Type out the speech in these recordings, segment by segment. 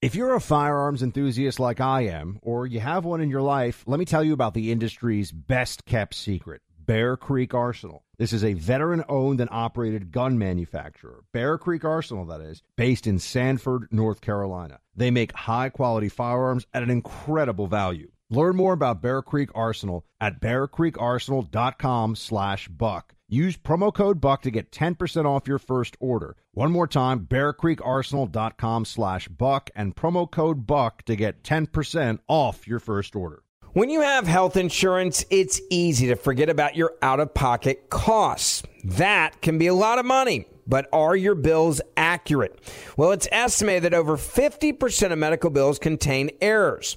If you're a firearms enthusiast like I am, or you have one in your life, let me tell you about the industry's best kept secret Bear Creek Arsenal. This is a veteran owned and operated gun manufacturer, Bear Creek Arsenal, that is, based in Sanford, North Carolina. They make high quality firearms at an incredible value. Learn more about Bear Creek Arsenal at bearcreekarsenal.com slash buck. Use promo code BUCK to get 10% off your first order. One more time, bearcreekarsenal.com slash buck and promo code BUCK to get 10% off your first order. When you have health insurance, it's easy to forget about your out of pocket costs. That can be a lot of money. But are your bills accurate? Well, it's estimated that over 50% of medical bills contain errors.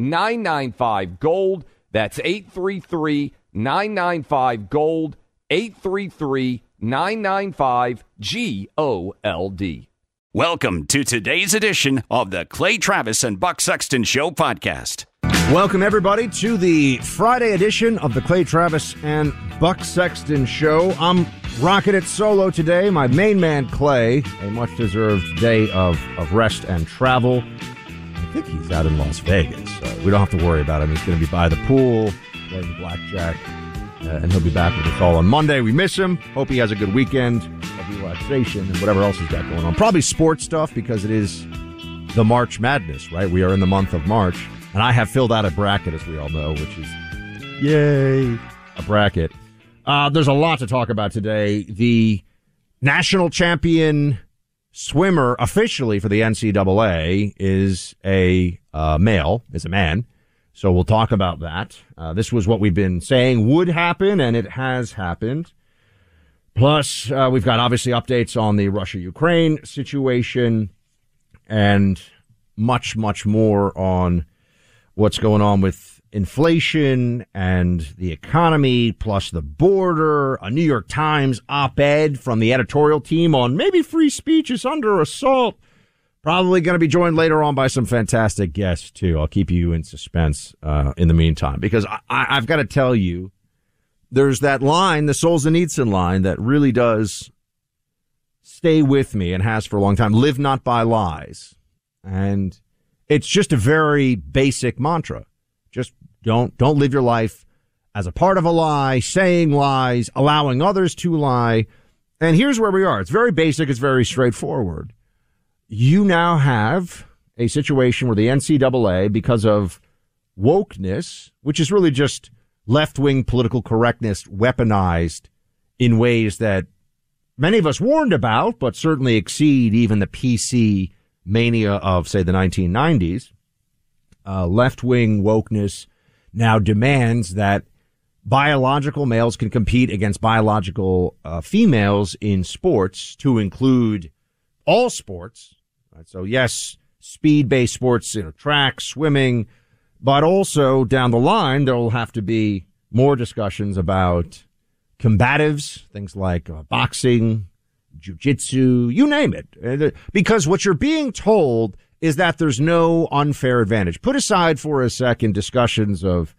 995 Gold. That's 833 995 Gold. 833 995 G O L D. Welcome to today's edition of the Clay Travis and Buck Sexton Show podcast. Welcome, everybody, to the Friday edition of the Clay Travis and Buck Sexton Show. I'm rocking it solo today. My main man, Clay, a much deserved day of, of rest and travel. I think he's out in Las Vegas, so we don't have to worry about him. He's going to be by the pool, playing blackjack, uh, and he'll be back with us all on Monday. We miss him. Hope he has a good weekend of relaxation and whatever else he's got going on. Probably sports stuff because it is the March Madness, right? We are in the month of March, and I have filled out a bracket, as we all know, which is yay, a bracket. Uh, there's a lot to talk about today. The national champion swimmer officially for the NCAA is a uh, male, is a man. So we'll talk about that. Uh, this was what we've been saying would happen, and it has happened. Plus, uh, we've got obviously updates on the Russia Ukraine situation and much, much more on what's going on with inflation and the economy, plus the border, a New York Times op ed from the editorial team on maybe free speech is under assault. Probably going to be joined later on by some fantastic guests, too. I'll keep you in suspense uh, in the meantime because I, I've got to tell you, there's that line, the Solzhenitsyn line, that really does stay with me and has for a long time live not by lies. And it's just a very basic mantra. Just don't don't live your life as a part of a lie, saying lies, allowing others to lie. And here's where we are. It's very basic, it's very straightforward. You now have a situation where the NCAA, because of wokeness, which is really just left wing political correctness weaponized in ways that many of us warned about, but certainly exceed even the PC mania of, say, the 1990s. Uh, left wing wokeness now demands that biological males can compete against biological uh, females in sports to include all sports. Right? So, yes, speed based sports, you know, track, swimming, but also down the line, there will have to be more discussions about combatives, things like uh, boxing, jujitsu, you name it. Because what you're being told is that there's no unfair advantage. Put aside for a second discussions of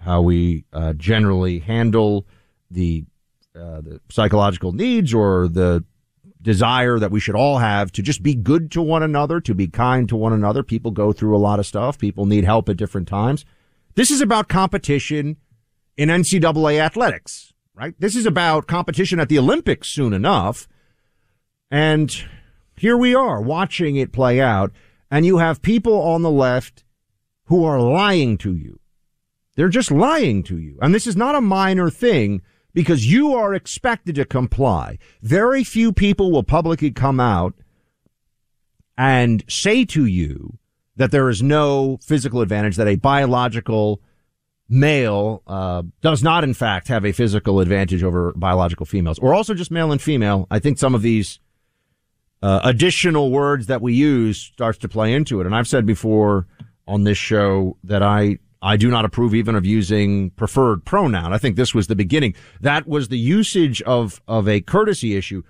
how we uh, generally handle the uh, the psychological needs or the desire that we should all have to just be good to one another, to be kind to one another. People go through a lot of stuff. People need help at different times. This is about competition in NCAA athletics, right? This is about competition at the Olympics soon enough. And here we are watching it play out. And you have people on the left who are lying to you They're just lying to you. And this is not a minor thing because you are expected to comply. Very few people will publicly come out and say to you that there is no physical advantage, that a biological male uh, does not, in fact, have a physical advantage over biological females, or also just male and female. I think some of these uh, additional words that we use starts to play into it. And I've said before on this show that I I do not approve even of using preferred pronoun. I think this was the beginning. That was the usage of of a courtesy issue.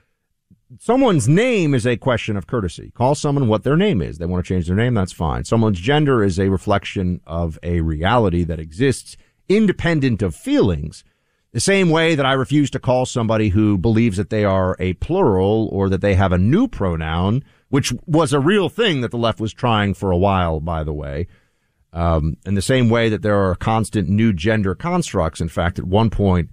Someone's name is a question of courtesy. Call someone what their name is. They want to change their name, that's fine. Someone's gender is a reflection of a reality that exists independent of feelings. The same way that I refuse to call somebody who believes that they are a plural or that they have a new pronoun, which was a real thing that the left was trying for a while, by the way. Um, in the same way that there are constant new gender constructs. In fact, at one point,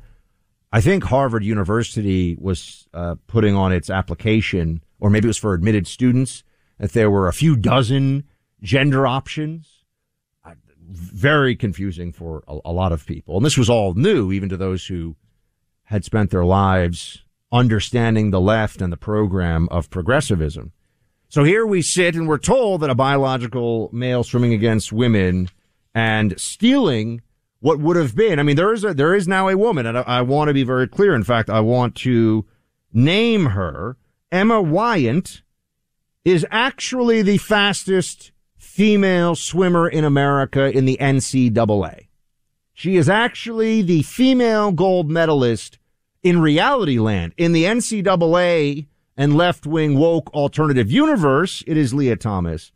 I think Harvard University was uh, putting on its application, or maybe it was for admitted students, that there were a few dozen gender options very confusing for a, a, lot of people. And this was all new, even to those who had spent their lives understanding the left and the program of progressivism. So here we sit and we're told that a biological male swimming against women and stealing what would have been. I mean, there is a, there is now a woman and I, I want to be very clear. In fact, I want to name her Emma Weyant is actually the fastest female swimmer in America in the NCAA. She is actually the female gold medalist in reality land. In the NCAA and left wing woke alternative universe, it is Lia Thomas,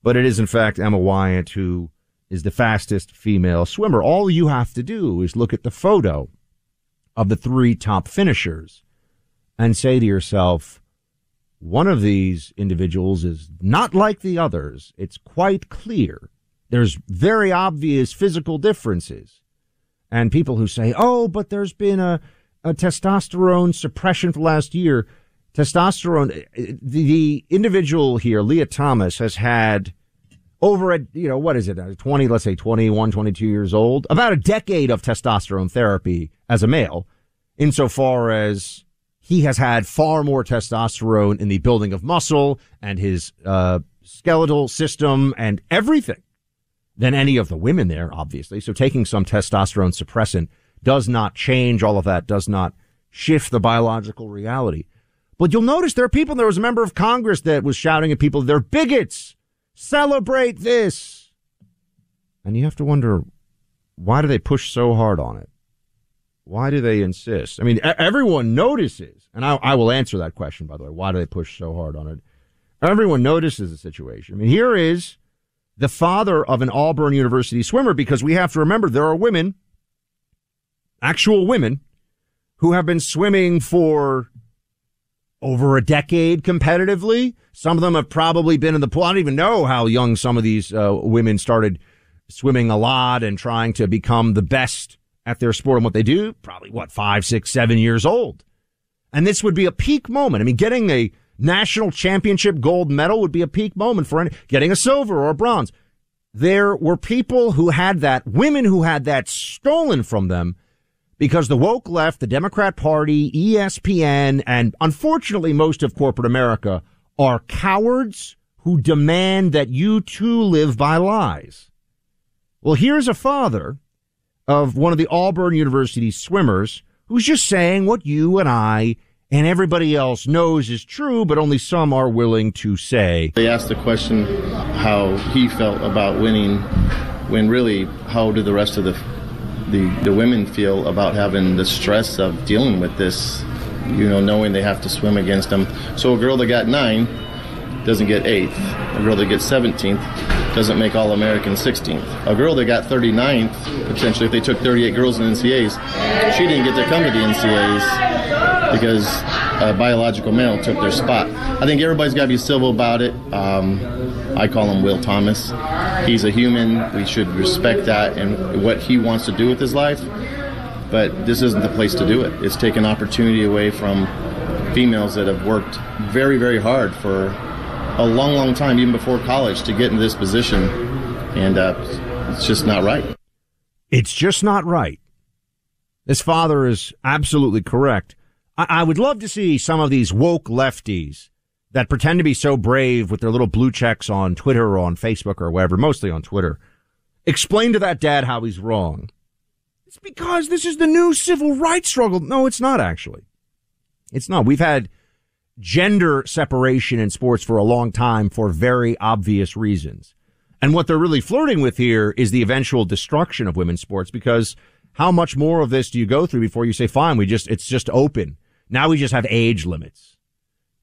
but it is in fact Emma Weyant who is the fastest female swimmer. All you have to do is look at the photo of the three top finishers and say to yourself, one of these individuals is not like the others. It's quite clear. There's very obvious physical differences. And people who say, oh, but there's been a, a testosterone suppression for last year. Testosterone, eh, eh, the, the individual here, Lia Thomas, has had over a, you know, what is it, uh, 20, let's say 21, 22 years old, about a decade of testosterone therapy as a male, insofar as he has had far more testosterone in the building of muscle and his uh, skeletal system and everything than any of the women there, obviously. So taking some testosterone suppressant does not change all of that, does not shift the biological reality. But you'll notice there are people, there was a member of Congress that was shouting at people, they're bigots. Celebrate this. And you have to wonder, why do they push so hard on it? Why do they insist? I mean, everyone notices, and I, I, will answer that question, by the way. Why do they push so hard on it? Everyone notices the situation. I mean, here is the father of an Auburn University swimmer, because we have to remember there are women, actual women, who have been swimming for over a decade competitively. Some of them have probably been in the pool. I don't even know how young some of these uh, women started swimming a lot and trying to become the best at their sport and what they do, probably what, five, six, seven years old. And this would be a peak moment. I mean, getting a national championship gold medal would be a peak moment for any, getting a silver or a bronze. There were people who had that, women who had that stolen from them because the woke left, the Democrat Party, ESPN, and unfortunately most of corporate America are cowards who demand that you too live by lies. Well, here's a father of one of the Auburn University swimmers who's just saying what you and I and everybody else knows is true, but only some are willing to say. They asked the question how he felt about winning, when really, how do the rest of the, the, the women feel about having the stress of dealing with this, you know, knowing they have to swim against them. So a girl that got nine doesn't get eighth. A girl that gets 17th doesn't make All American 16th. A girl that got 39th, potentially, if they took 38 girls in NCAs, she didn't get to come to the NCAs because a biological male took their spot. I think everybody's got to be civil about it. Um, I call him Will Thomas. He's a human. We should respect that and what he wants to do with his life. But this isn't the place to do it. It's taken opportunity away from females that have worked very, very hard for a long, long time, even before college, to get in this position, and uh, it's just not right. It's just not right. This father is absolutely correct. I, I would love to see some of these woke lefties that pretend to be so brave with their little blue checks on Twitter or on Facebook or wherever, mostly on Twitter, explain to that dad how he's wrong. It's because this is the new civil rights struggle. No, it's not actually. It's not. We've had gender separation in sports for a long time for very obvious reasons. And what they're really flirting with here is the eventual destruction of women's sports because how much more of this do you go through before you say, fine, we just, it's just open. Now we just have age limits.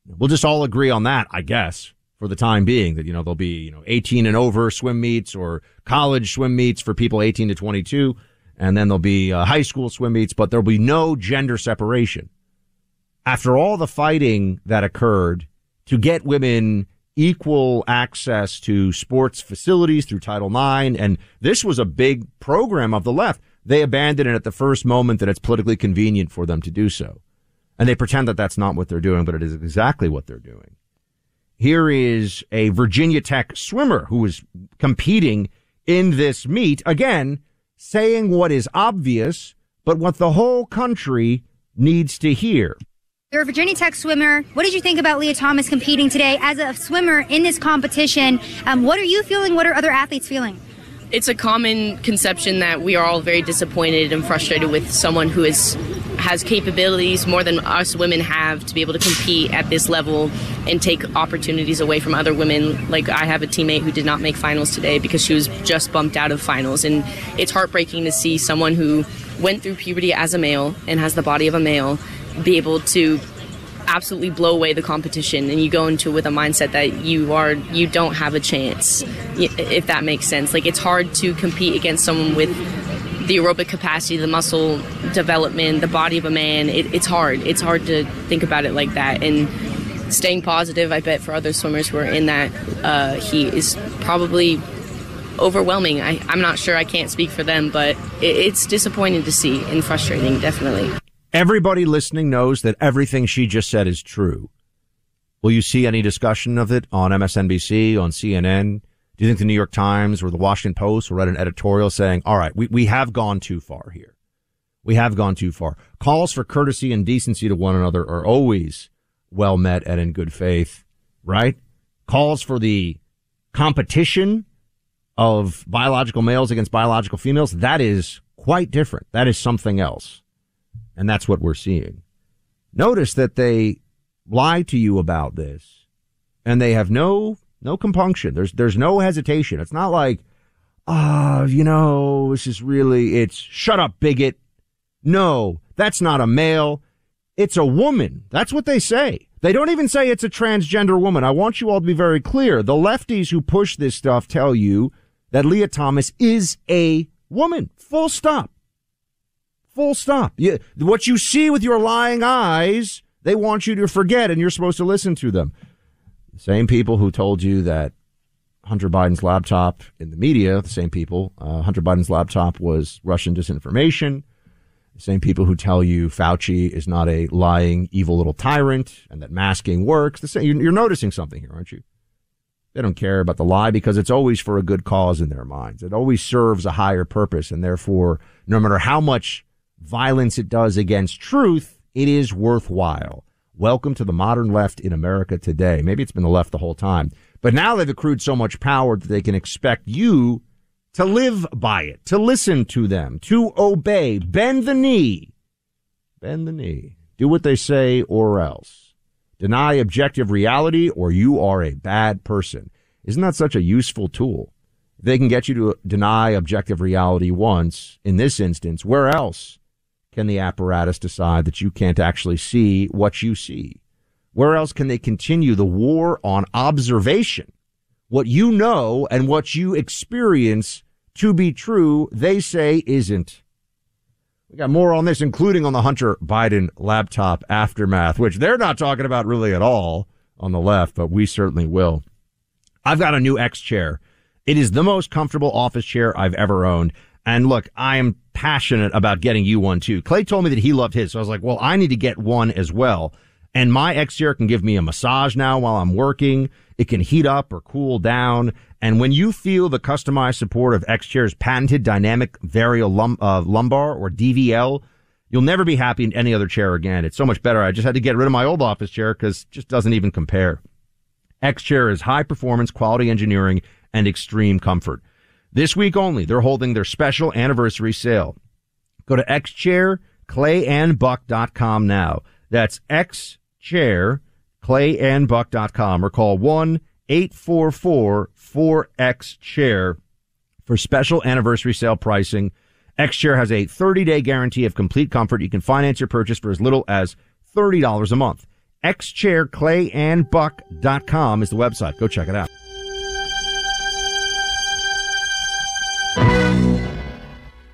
We'll just all agree on that, I guess, for the time being that, you know, there'll be, you know, 18 and over swim meets or college swim meets for people 18 to 22. And then there'll be uh, high school swim meets, but there'll be no gender separation. After all the fighting that occurred to get women equal access to sports facilities through Title IX, and this was a big program of the left. They abandon it at the first moment that it's politically convenient for them to do so. And they pretend that that's not what they're doing, but it is exactly what they're doing. Here is a Virginia Tech swimmer who is competing in this meet. Again, saying what is obvious, but what the whole country needs to hear. You're a Virginia Tech swimmer. What did you think about Lia Thomas competing today as a swimmer in this competition? Um, what are you feeling? What are other athletes feeling? It's a common conception that we are all very disappointed and frustrated with someone who is has capabilities more than us women have to be able to compete at this level and take opportunities away from other women. Like I have a teammate who did not make finals today because she was just bumped out of finals, and it's heartbreaking to see someone who went through puberty as a male and has the body of a male be able to absolutely blow away the competition and you go into it with a mindset that you are you don't have a chance if that makes sense. Like it's hard to compete against someone with the aerobic capacity the muscle development the body of a man. It, it's hard. It's hard to think about it like that. And staying positive i bet for other swimmers who are in that uh, heat is probably overwhelming. I, i'm not sure. I can't speak for them but it, it's disappointing to see and frustrating definitely Everybody listening knows that everything she just said is true. Will you see any discussion of it on MSNBC, on CNN? Do you think the New York Times or the Washington Post will write an editorial saying, all right, we, we have gone too far here. We have gone too far. Calls for courtesy and decency to one another are always well met and in good faith, right? Calls for the competition of biological males against biological females, that is quite different. That is something else. And that's what we're seeing. Notice that they lie to you about this and they have no, no compunction. There's, there's no hesitation. It's not like, ah, oh, you know, this is really, it's shut up, bigot. No, that's not a male. It's a woman. That's what they say. They don't even say it's a transgender woman. I want you all to be very clear. The lefties who push this stuff tell you that Lia Thomas is a woman. Full stop. Full stop. You, what you see with your lying eyes, they want you to forget, and you're supposed to listen to them. The same people who told you that Hunter Biden's laptop in the media, the same people, uh, Hunter Biden's laptop was Russian disinformation. The same people who tell you Fauci is not a lying, evil little tyrant and that masking works. The same, you're, you're noticing something here, aren't you? They don't care about the lie because it's always for a good cause in their minds. It always serves a higher purpose. And therefore, no matter how much violence it does against truth, it is worthwhile. Welcome to the modern left in America today. Maybe it's been the left the whole time, but now they've accrued so much power that they can expect you to live by it, to listen to them, to obey, bend the knee, bend the knee, do what they say or else. Deny objective reality or you are a bad person. Isn't that such a useful tool? they can get you to deny objective reality once, in this instance, where else can the apparatus decide that you can't actually see what you see? Where else can they continue the war on observation? What you know and what you experience to be true, they say isn't. We got more on this, including on the Hunter Biden laptop aftermath, which they're not talking about really at all on the left, but we certainly will. I've got a new X chair. It is the most comfortable office chair I've ever owned. And look, I am passionate about getting you one too. Clay told me that he loved his. So I was like, well, I need to get one as well. And my X chair can give me a massage now while I'm working. It can heat up or cool down. And when you feel the customized support of X chair's patented dynamic varial lum- uh, lumbar or DVL, you'll never be happy in any other chair again. It's so much better. I just had to get rid of my old office chair because just doesn't even compare. X chair is high performance, quality engineering, and extreme comfort. This week only, they're holding their special anniversary sale. Go to xchairclayandbuck.com now. That's xchair, clayandbuck.com or call 1 844 4X chair for special anniversary sale pricing. X Chair has a 30 day guarantee of complete comfort. You can finance your purchase for as little as $30 a month. xchairclayandbuck.com is the website. Go check it out.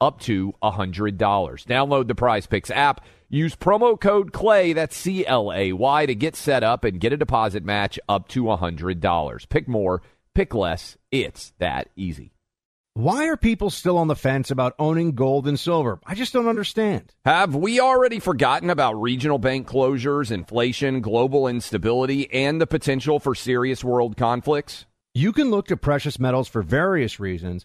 up to $100. Download the Prize Picks app. Use promo code CLAY, that's C L A Y, to get set up and get a deposit match up to $100. Pick more, pick less. It's that easy. Why are people still on the fence about owning gold and silver? I just don't understand. Have we already forgotten about regional bank closures, inflation, global instability, and the potential for serious world conflicts? You can look to precious metals for various reasons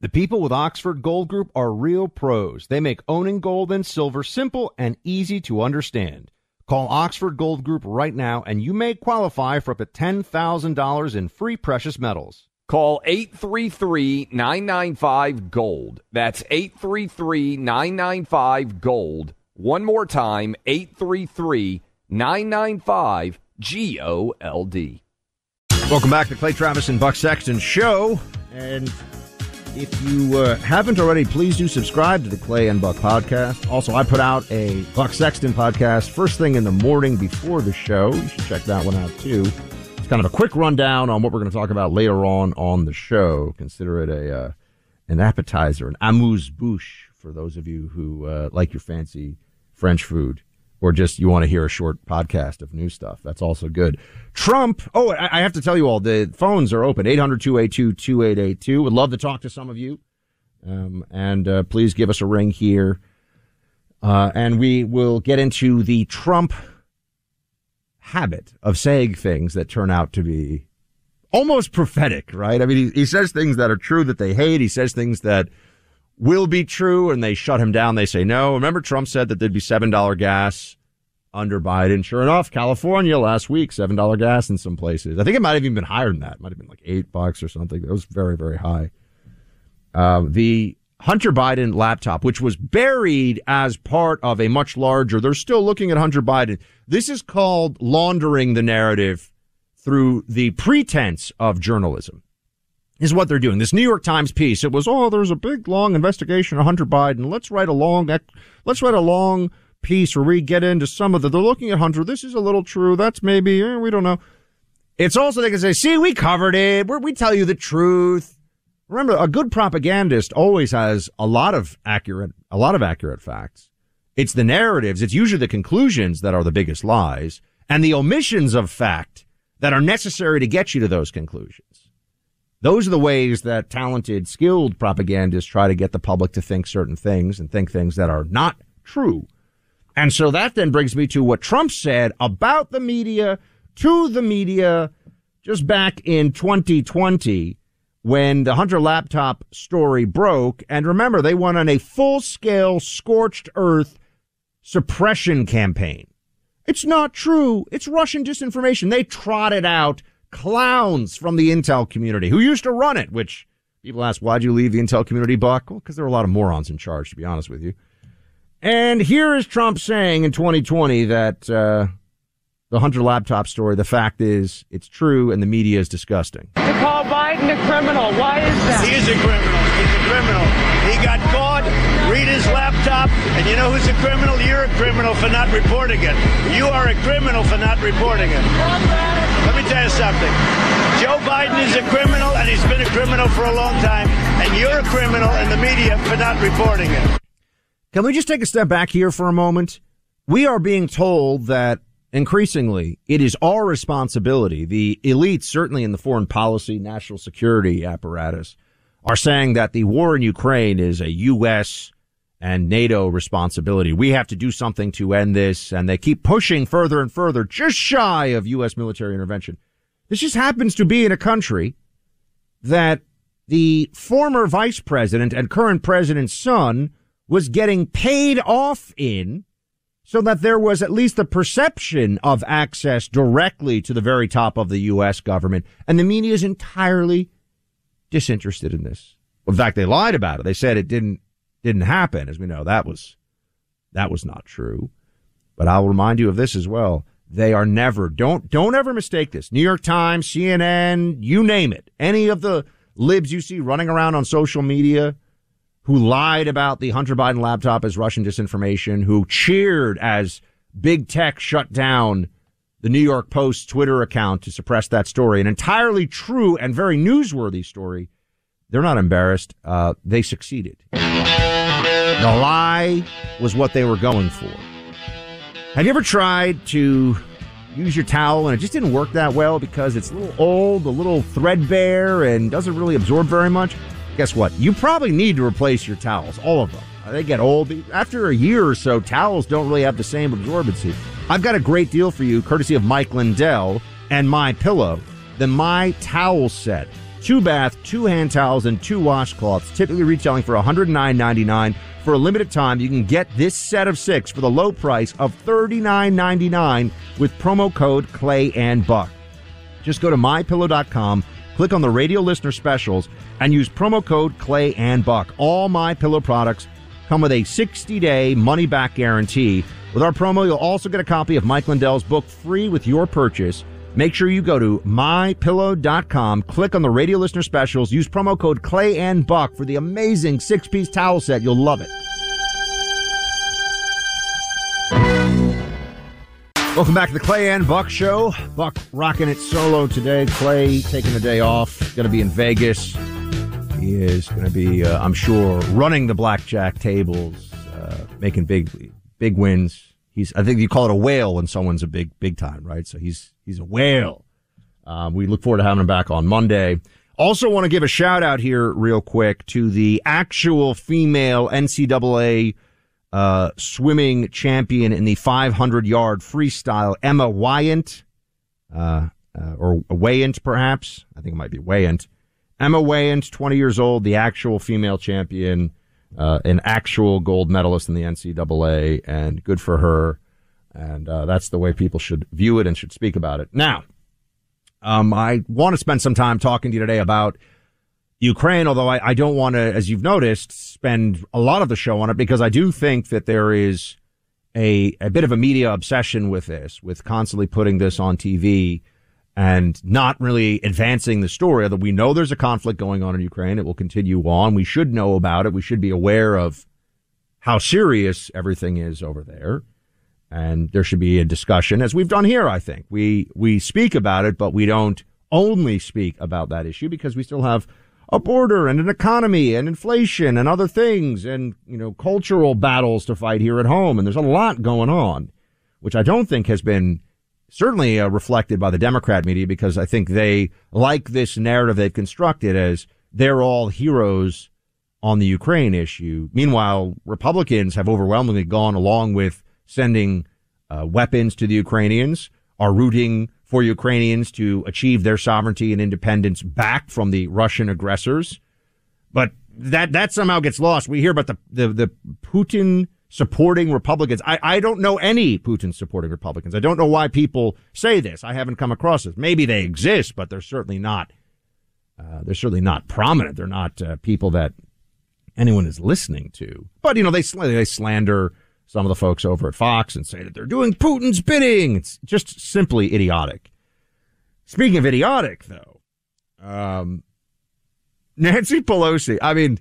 The people with Oxford Gold Group are real pros. They make owning gold and silver simple and easy to understand. Call Oxford Gold Group right now and you may qualify for up to $10,000 in free precious metals. Call 833 995 Gold. That's 833 995 Gold. One more time 833 995 G O L D. Welcome back to Clay Travis and Buck Sexton Show. And if you uh, haven't already, please do subscribe to the Clay and Buck podcast. Also, I put out a Buck Sexton podcast first thing in the morning before the show. You should check that one out too. It's kind of a quick rundown on what we're going to talk about later on on the show. Consider it a uh, an appetizer, an amuse bouche for those of you who uh, like your fancy French food. Or just you want to hear a short podcast of new stuff. That's also good. Trump. Oh, I, have to tell you all the phones are open 800 282 2882. Would love to talk to some of you. Um, and uh, please give us a ring here. Uh, and we will get into the Trump habit of saying things that turn out to be almost prophetic, right? I mean, he, he says things that are true that they hate. He says things that will be true and they shut him down. They say no. Remember Trump said that there'd be $7 gas under Biden. Sure enough, California last week, $7 gas in some places. I think it might have even been higher than that. It might have been like eight bucks or something. It was very, very high. Uh, the Hunter Biden laptop, which was buried as part of a much larger, they're still looking at Hunter Biden. This is called laundering the narrative through the pretense of journalism is what they're doing. This New York Times piece, it was, oh, there's a big long investigation of Hunter Biden. Let's write a long, let's write a long piece where we get into some of the, they're looking at Hunter. This is a little true. That's maybe, eh, we don't know. It's also, they can say, see, we covered it. We're, we tell you the truth. Remember, a good propagandist always has a lot of accurate, a lot of accurate facts. It's the narratives. It's usually the conclusions that are the biggest lies and the omissions of fact that are necessary to get you to those conclusions. Those are the ways that talented, skilled propagandists try to get the public to think certain things and think things that are not true. And so that then brings me to what Trump said about the media to the media just back in 2020 when the Hunter laptop story broke. And remember, they went on a full scale scorched earth suppression campaign. It's not true. It's Russian disinformation. They trotted out clowns from the intel community who used to run it, which people ask, why'd you leave the intel community, Buck? Well, because there were a lot of morons in charge, to be honest with you. And here is Trump saying in 2020 that uh, the Hunter laptop story, the fact is, it's true and the media is disgusting. To call Biden a criminal, why is that? He is a criminal. He's a criminal. He got caught, read his laptop, and you know who's a criminal? You're a criminal for not reporting it. You are a criminal for not reporting it. Let me tell you something. Joe Biden is a criminal, and he's been a criminal for a long time, and you're a criminal in the media for not reporting it. Can we just take a step back here for a moment? We are being told that increasingly it is our responsibility. The elites, certainly in the foreign policy, national security apparatus, are saying that the war in Ukraine is a U.S. and NATO responsibility. We have to do something to end this. And they keep pushing further and further, just shy of U.S. military intervention. This just happens to be in a country that the former vice president and current president's son was getting paid off in so that there was at least the perception of access directly to the very top of the U.S. government. And the media is entirely disinterested in this. In fact, they lied about it. They said it didn't, didn't happen. As we know, that was, that was not true. But I'll remind you of this as well. They are never, don't, don't ever mistake this. New York Times, CNN, you name it. Any of the libs you see running around on social media, who lied about the Hunter Biden laptop as Russian disinformation, who cheered as big tech shut down the New York Post Twitter account to suppress that story, an entirely true and very newsworthy story. They're not embarrassed. Uh, they succeeded. The lie was what they were going for. Have you ever tried to use your towel and it just didn't work that well because it's a little old, a little threadbare, and doesn't really absorb very much? guess what? You probably need to replace your towels, all of them. They get old. After a year or so, towels don't really have the same absorbency. I've got a great deal for you, courtesy of Mike Lindell and My Pillow, the My Towel Set. Two bath, two hand towels, and two washcloths, typically retailing for $109.99. For a limited time, you can get this set of six for the low price of $39.99 with promo code Clay and Buck. Just go to mypillow.com Click on the radio listener specials and use promo code Clay and Buck. All my pillow products come with a 60 day money back guarantee. With our promo, you'll also get a copy of Mike Lindell's book free with your purchase. Make sure you go to mypillow.com, click on the radio listener specials, use promo code Clay and Buck for the amazing six piece towel set. You'll love it. Welcome back to the Clay and Buck Show. Buck rocking it solo today. Clay taking the day off. Going to be in Vegas. He is going to be, uh, I'm sure, running the blackjack tables, uh, making big, big wins. he's I think you call it a whale when someone's a big big time, right? So he's he's a whale. Um, we look forward to having him back on Monday. Also, want to give a shout out here, real quick, to the actual female NCAA uh, swimming champion in the 500 yard freestyle, Emma Weyant, uh, uh, or Wayant, perhaps. I think it might be Wayant. Emma Wayant, 20 years old, the actual female champion, uh, an actual gold medalist in the NCAA, and good for her. And uh, that's the way people should view it and should speak about it. Now, um, I want to spend some time talking to you today about Ukraine, although I, I don't want to, as you've noticed, spend a lot of the show on it because I do think that there is a, a bit of a media obsession with this, with constantly putting this on TV and not really advancing the story. Although we know there's a conflict going on in Ukraine, it will continue on. We should know about it. We should be aware of how serious everything is over there. And there should be a discussion, as we've done here, I think. We, we speak about it, but we don't only speak about that issue because we still have a border and an economy and inflation and other things and, you know, cultural battles to fight here at home. And there's a lot going on, which I don't think has been certainly uh, reflected by the Democrat media because I think they like this narrative they've constructed as they're all heroes on the Ukraine issue. Meanwhile, Republicans have overwhelmingly gone along with sending uh, weapons to the Ukrainians, are rooting for Ukrainians to achieve their sovereignty and independence back from the Russian aggressors. But that that somehow gets lost. We hear about the the, the Putin supporting Republicans. I, I don't know any Putin supporting Republicans. I don't know why people say this. I haven't come across this. Maybe they exist, but they're certainly not. Uh, they're certainly not prominent. They're not uh, people that anyone is listening to. But you know, they they slander some of the folks over at Fox and say that they're doing Putin's bidding. It's just simply idiotic. Speaking of idiotic, though, um, Nancy Pelosi. I mean,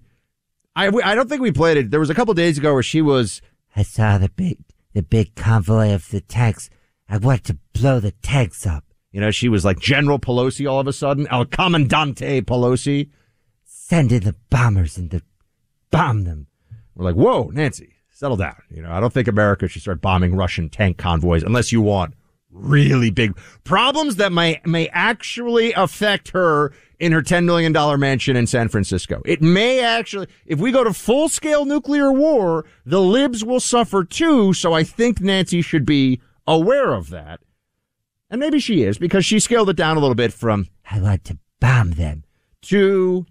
I I don't think we played it. There was a couple days ago where she was. I saw the big the big convoy of the tanks. I want to blow the tanks up. You know, she was like General Pelosi all of a sudden, El Comandante Pelosi. Send in the bombers and to bomb them. We're like, whoa, Nancy, settle down. You know, I don't think America should start bombing Russian tank convoys unless you want really big problems that may may actually affect her in her $10 million mansion in San Francisco. It may actually, if we go to full scale nuclear war, the libs will suffer too. So I think Nancy should be aware of that. And maybe she is because she scaled it down a little bit from, I want to bomb them to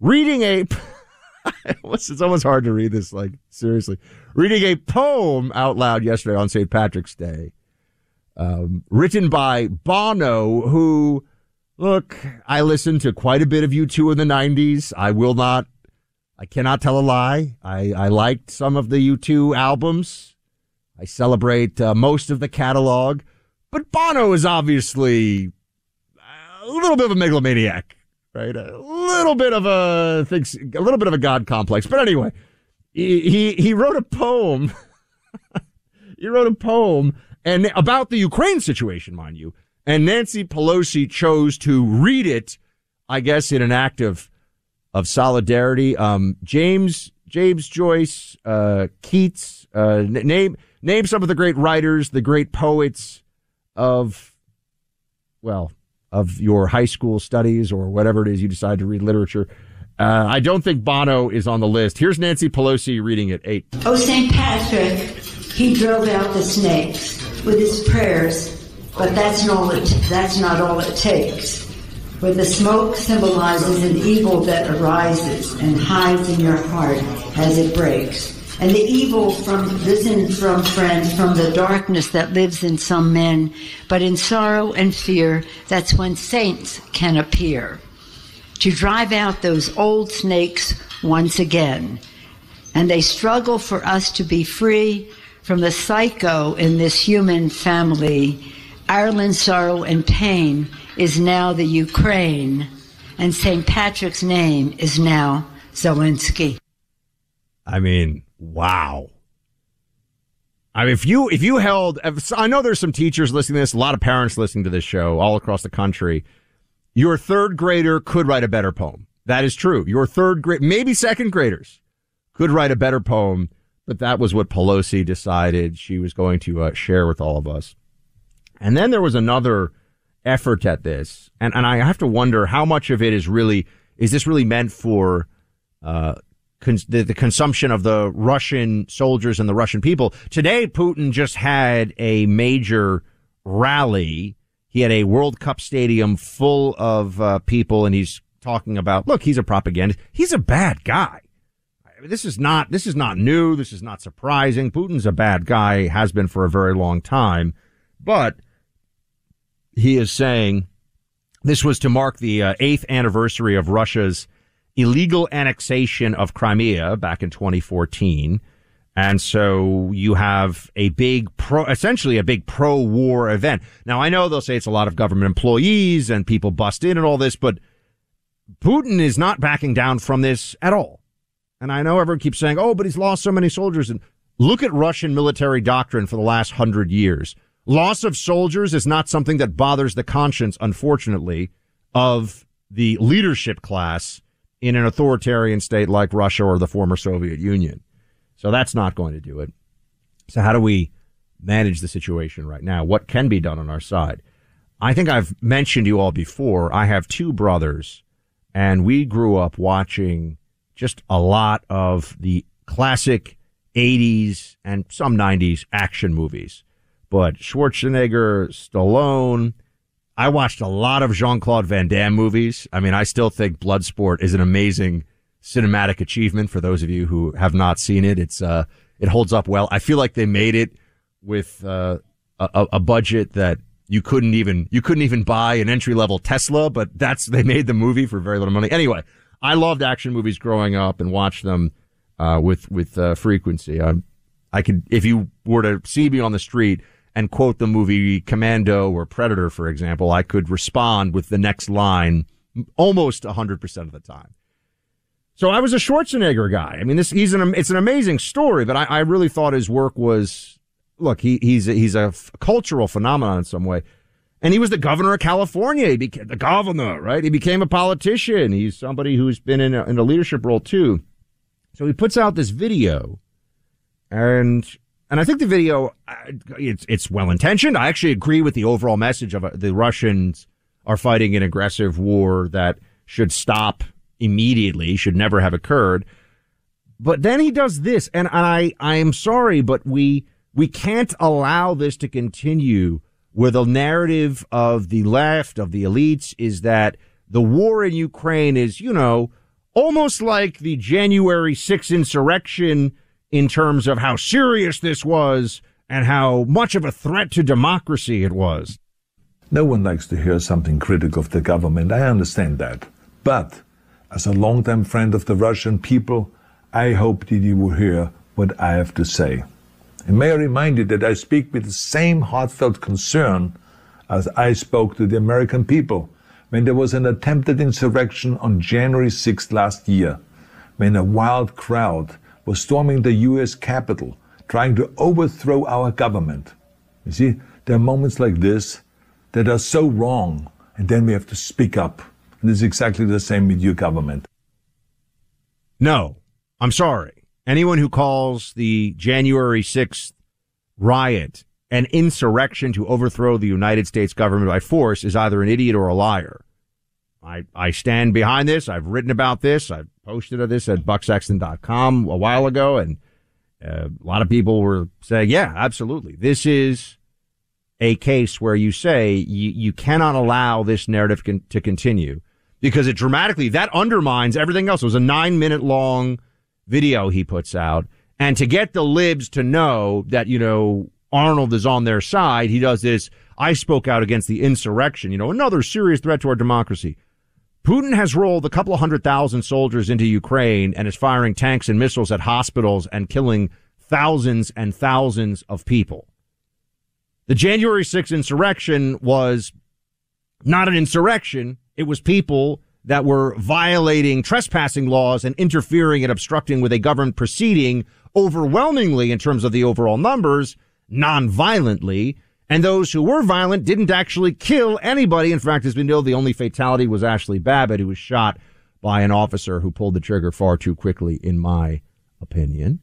reading a, it's almost hard to read this, like, seriously. Reading a poem out loud yesterday on St. Patrick's Day, um, written by Bono, who, look, I listened to quite a bit of U2 in the 90s. I will not, I cannot tell a lie. I, I liked some of the U2 albums. I celebrate uh, most of the catalog. But Bono is obviously a little bit of a megalomaniac right? A little bit of a thinks a little bit of a god complex. But anyway, he he, he wrote a poem. he wrote a poem and about the Ukraine situation, mind you. And Nancy Pelosi chose to read it, I guess, in an act of of solidarity. Um, James James Joyce, uh, Keats, uh, name name some of the great writers, the great poets of well, of your high school studies or whatever it is you decide to read literature. Uh, I don't think Bono is on the list. Here's Nancy Pelosi reading it eight. Oh, St. Patrick, he drove out the snakes with his prayers, but that's not all it, that's not all it takes. For the smoke symbolizes an evil that arises and hides in your heart as it breaks. And the evil from risen from friends from the darkness that lives in some men, but in sorrow and fear, that's when saints can appear. To drive out those old snakes once again. And they struggle for us to be free from the psycho in this human family. Ireland's sorrow and pain is now the Ukraine, and St. Patrick's name is now Zelensky. I mean, wow. I mean, if you if you held, if, I know there's some teachers listening to this, a lot of parents listening to this show all across the country. Your third grader could write a better poem. That is true. Your third grade, maybe second graders, could write a better poem but that was what Pelosi decided she was going to uh, share with all of us. And then there was another effort at this, and, and I have to wonder how much of it is really is this really meant for uh, cons- the, the consumption of the Russian soldiers and the Russian people. Today, Putin just had a major rally. He had a World Cup stadium full of uh, people, and he's talking about, look, he's a propagandist. He's a bad guy. This is not this is not new. This is not surprising. Putin's a bad guy, has been for a very long time, but he is saying this was to mark the uh, eighth anniversary of Russia's illegal annexation of Crimea back in 2014. And so you have a big pro, essentially a big pro war event. Now I know they'll say it's a lot of government employees and people bust in and all this, but Putin is not backing down from this at all. And I know everyone keeps saying, oh, but he's lost so many soldiers. And look at Russian military doctrine for the last hundred years. Loss of soldiers is not something that bothers the conscience, unfortunately, of the leadership class in an authoritarian state like Russia or the former Soviet Union. So that's not going to do it. So how do we manage the situation right now? What can be done on our side? I think I've mentioned you all before. I have two brothers and we grew up watching just a lot of the classic 80s and some 90s action movies. But Schwarzenegger, Stallone, I watched a lot of Jean Claude Van Damme movies. I mean, I still think Bloodsport is an amazing cinematic achievement for those of you who have not seen it. It's, uh, it holds up well. I feel like they made it with, uh, a, a budget that you couldn't even, you couldn't even buy an entry level Tesla, but that's, they made the movie for very little money. Anyway, I loved action movies growing up and watched them, uh, with, with, uh, frequency. I, I could, if you were to see me on the street, and quote the movie Commando or Predator, for example, I could respond with the next line almost 100% of the time. So I was a Schwarzenegger guy. I mean, this, he's an, it's an amazing story, but I, I really thought his work was, look, he, he's, a, he's a f- cultural phenomenon in some way. And he was the governor of California. He became the governor, right? He became a politician. He's somebody who's been in a, in a leadership role too. So he puts out this video and and I think the video uh, it's it's well intentioned. I actually agree with the overall message of uh, the Russians are fighting an aggressive war that should stop immediately, should never have occurred. But then he does this, and I I am sorry, but we we can't allow this to continue. Where the narrative of the left of the elites is that the war in Ukraine is, you know, almost like the January 6 insurrection in terms of how serious this was and how much of a threat to democracy it was. No one likes to hear something critical of the government. I understand that. But as a longtime friend of the Russian people, I hope that you will hear what I have to say. And may I remind you that I speak with the same heartfelt concern as I spoke to the American people when there was an attempted insurrection on January 6th last year, when a wild crowd was storming the US Capitol, trying to overthrow our government. You see, there are moments like this that are so wrong, and then we have to speak up. And it's exactly the same with your government. No, I'm sorry. Anyone who calls the January 6th riot an insurrection to overthrow the United States government by force is either an idiot or a liar. I, I stand behind this. I've written about this. I've posted of this at bucksexton.com a while ago. And uh, a lot of people were saying, yeah, absolutely. This is a case where you say you, you cannot allow this narrative con- to continue because it dramatically, that undermines everything else. It was a nine minute long video he puts out. And to get the libs to know that, you know, Arnold is on their side, he does this. I spoke out against the insurrection, you know, another serious threat to our democracy. Putin has rolled a couple of hundred thousand soldiers into Ukraine and is firing tanks and missiles at hospitals and killing thousands and thousands of people. The January 6th insurrection was not an insurrection. It was people that were violating trespassing laws and interfering and obstructing with a government proceeding overwhelmingly in terms of the overall numbers, non-violently. And those who were violent didn't actually kill anybody. In fact, as we know, the only fatality was Ashli Babbitt, who was shot by an officer who pulled the trigger far too quickly, in my opinion.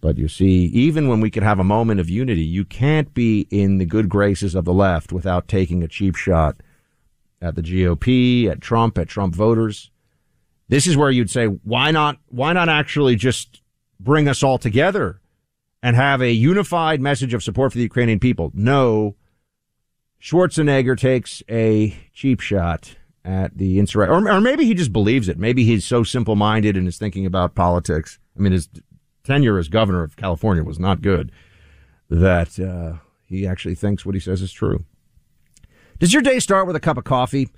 But you see, even when we could have a moment of unity, you can't be in the good graces of the left without taking a cheap shot at the GOP, at Trump, at Trump voters. This is where you'd say, why not, why not actually just bring us all together and have a unified message of support for the Ukrainian people? No. Schwarzenegger takes a cheap shot at the insurrection, or, or maybe he just believes it. Maybe he's so simple minded and is thinking about politics. I mean, his tenure as governor of California was not good. That uh, he actually thinks what he says is true. Does your day start with a cup of coffee?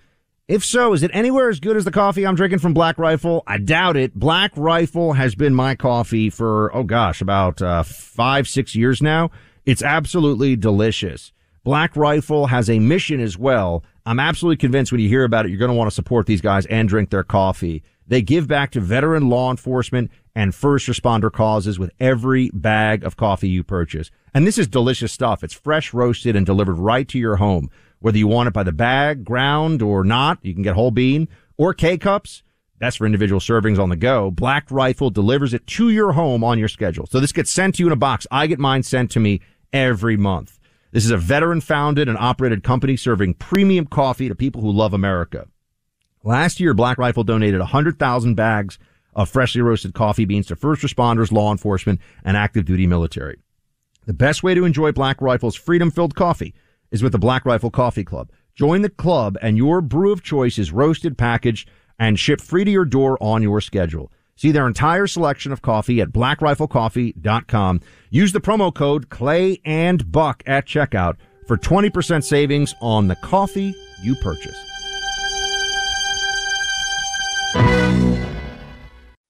If so, is it anywhere as good as the coffee I'm drinking from Black Rifle? I doubt it. Black Rifle has been my coffee for, oh gosh, about uh, five, six years now. It's absolutely delicious. Black Rifle has a mission as well. I'm absolutely convinced when you hear about it, you're going to want to support these guys and drink their coffee. They give back to veteran law enforcement and first responder causes with every bag of coffee you purchase. And this is delicious stuff. It's fresh roasted and delivered right to your home. Whether you want it by the bag, ground, or not, you can get whole bean or K cups. That's for individual servings on the go. Black Rifle delivers it to your home on your schedule. So this gets sent to you in a box. I get mine sent to me every month. This is a veteran founded and operated company serving premium coffee to people who love America. Last year, Black Rifle donated 100,000 bags of freshly roasted coffee beans to first responders, law enforcement, and active duty military. The best way to enjoy Black Rifle's freedom filled coffee is with the Black Rifle Coffee Club. Join the club and your brew of choice is roasted, packaged, and shipped free to your door on your schedule. See their entire selection of coffee at blackriflecoffee.com. Use the promo code Clay and Buck at checkout for 20% savings on the coffee you purchase.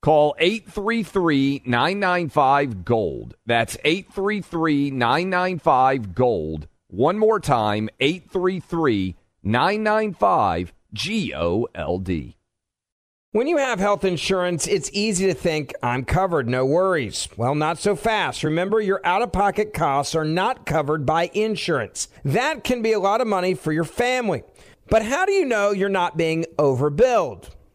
Call 833 995 Gold. That's 833 995 Gold. One more time 833 995 G O L D. When you have health insurance, it's easy to think, I'm covered, no worries. Well, not so fast. Remember, your out of pocket costs are not covered by insurance. That can be a lot of money for your family. But how do you know you're not being overbilled?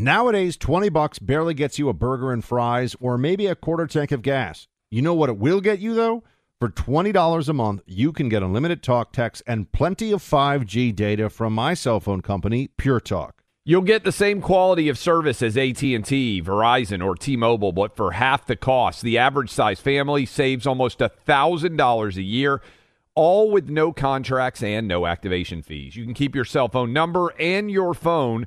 Nowadays, 20 bucks barely gets you a burger and fries or maybe a quarter tank of gas. You know what it will get you though? For $20 a month, you can get unlimited talk, text, and plenty of 5G data from my cell phone company, Pure Talk. You'll get the same quality of service as AT&T, Verizon, or T-Mobile, but for half the cost. The average size family saves almost $1,000 a year, all with no contracts and no activation fees. You can keep your cell phone number and your phone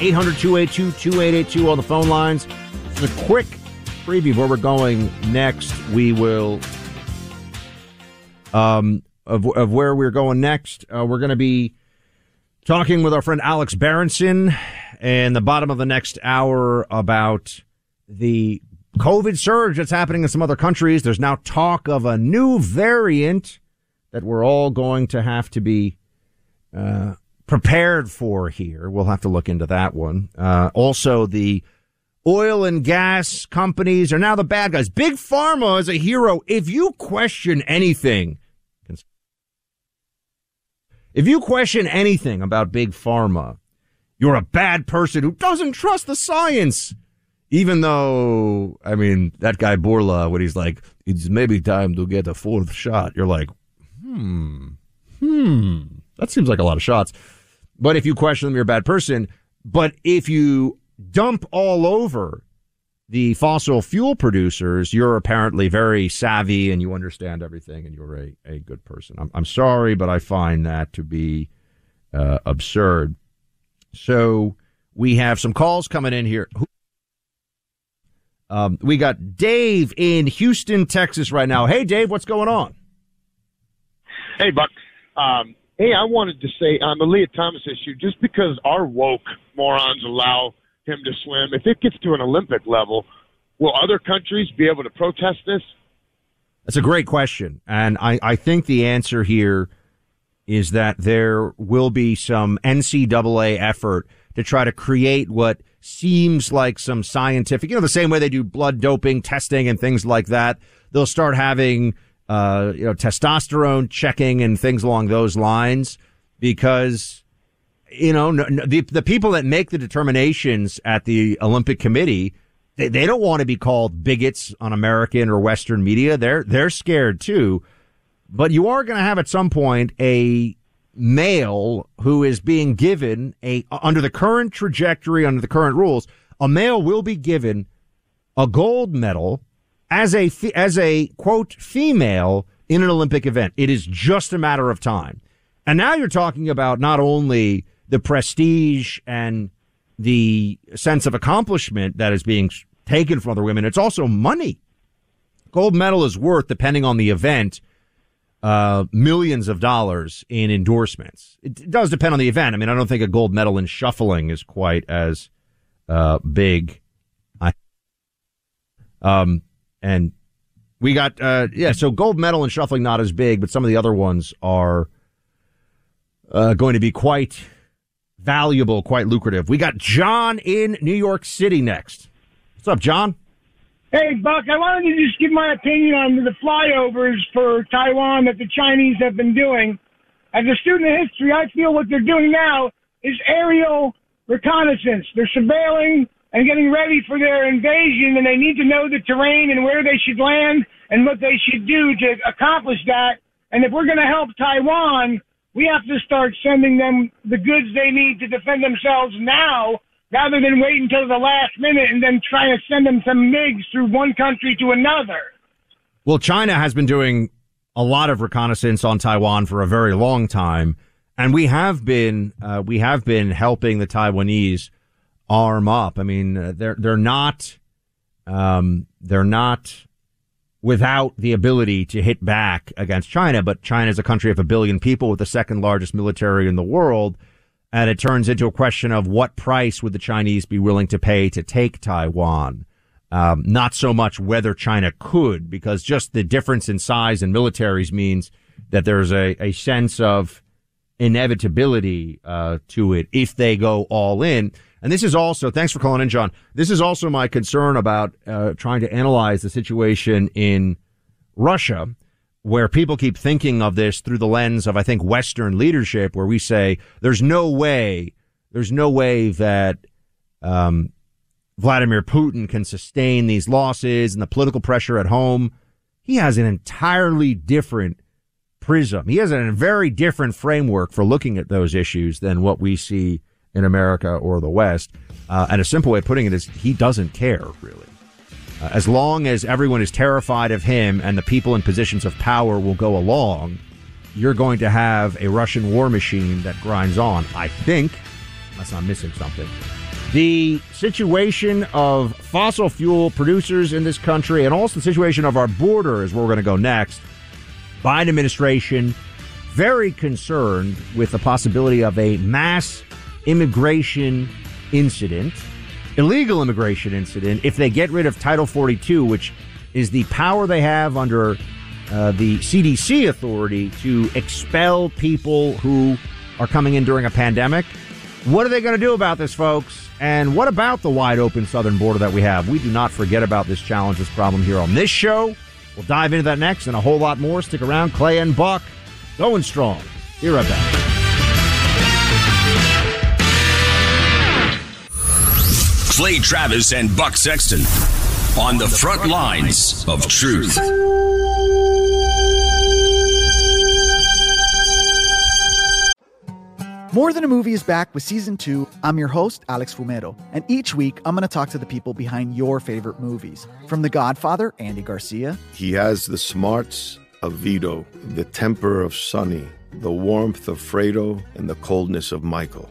800 282 2882 on the phone lines. Just a quick preview of where we're going next. We will um, of, of where we're going next. Uh, we're going to be talking with our friend Alex Berenson in the bottom of the next hour about the COVID surge that's happening in some other countries. There's now talk of a new variant that we're all going to have to be uh, prepared for here. We'll have to look into that one. Uh, also, the oil and gas companies are now the bad guys. Big Pharma is a hero. If you question anything, if you question anything about Big Pharma, you're a bad person who doesn't trust the science. Even though, I mean, that guy Bourla, when he's like, it's maybe time to get a fourth shot, you're like, hmm, hmm, that seems like a lot of shots. But if you question them, you're a bad person. But if you dump all over the fossil fuel producers, you're apparently very savvy and you understand everything and you're a, a good person. I'm, I'm sorry, but I find that to be uh, absurd. So we have some calls coming in here. Um, we got Dave in Houston, Texas right now. Hey, Dave, what's going on? Hey, Buck. Um, hey, I wanted to say on the Lia Thomas issue, just because our woke morons allow him to swim, if it gets to an Olympic level, will other countries be able to protest this? That's a great question. And I, I think the answer here is that there will be some NCAA effort to try to create what seems like some scientific, you know, the same way they do blood doping testing and things like that. They'll start having, uh, you know, testosterone checking and things along those lines because, you know, the, the people that make the determinations at the Olympic Committee, they, they don't want to be called bigots on American or Western media. They're, they're scared too. But you are going to have at some point a male who is being given a under the current trajectory under the current rules a male will be given a gold medal as a as a quote female in an olympic event it is just a matter of time and now you're talking about not only the prestige and the sense of accomplishment that is being taken from other women it's also money gold medal is worth depending on the event uh, millions of dollars in endorsements. It does depend on the event. I mean, I don't think a gold medal in shuffling is quite as uh, big. I, um, and we got uh, yeah, so gold medal and shuffling not as big, but some of the other ones are uh, going to be quite valuable, quite lucrative. We got John in New York City next. What's up, John? Hey, Buck, I wanted to just give my opinion on the flyovers for Taiwan that the Chinese have been doing. As a student of history, I feel what they're doing now is aerial reconnaissance. They're surveilling and getting ready for their invasion, and they need to know the terrain and where they should land and what they should do to accomplish that. And if we're going to help Taiwan, we have to start sending them the goods they need to defend themselves now rather than wait until the last minute and then try to send them some MiGs through one country to another. Well, China has been doing a lot of reconnaissance on Taiwan for a very long time, and we have been uh, we have been helping the Taiwanese arm up. I mean, uh, they're they're not um, they're not without the ability to hit back against China, but China is a country of a billion people with the second largest military in the world and it turns into a question of what price would the Chinese be willing to pay to take Taiwan. Um, not so much whether China could, because just the difference in size and militaries means that there's a, a sense of inevitability uh, to it if they go all in. And this is also, thanks for calling in, John. This is also my concern about uh, trying to analyze the situation in Russia where people keep thinking of this through the lens of, I think, Western leadership, where we say there's no way, there's no way that um, Vladimir Putin can sustain these losses and the political pressure at home. He has an entirely different prism. He has a very different framework for looking at those issues than what we see in America or the West. Uh, and a simple way of putting it is he doesn't care, really. Uh, as long as everyone is terrified of him and the people in positions of power will go along, you're going to have a Russian war machine that grinds on, I think, unless I'm missing something. The situation of fossil fuel producers in this country and also the situation of our border is where we're going to go next. Biden administration very concerned with the possibility of a mass immigration incident, illegal immigration incident, if they get rid of Title 42, which is the power they have under uh, the CDC authority to expel people who are coming in during a pandemic. What are they going to do about this, folks? And what about the wide open southern border that we have? We do not forget about this challenge, this problem here on this show. We'll dive into that next and a whole lot more. Stick around. Clay and Buck going strong. Here right back. Clay Travis and Buck Sexton on the front lines of truth. More Than a Movie is back with season two. I'm your host, Alex Fumero, and each week I'm going to talk to the people behind your favorite movies. From The Godfather, Andy Garcia, He has the smarts of Vito, the temper of Sonny, the warmth of Fredo, and the coldness of Michael.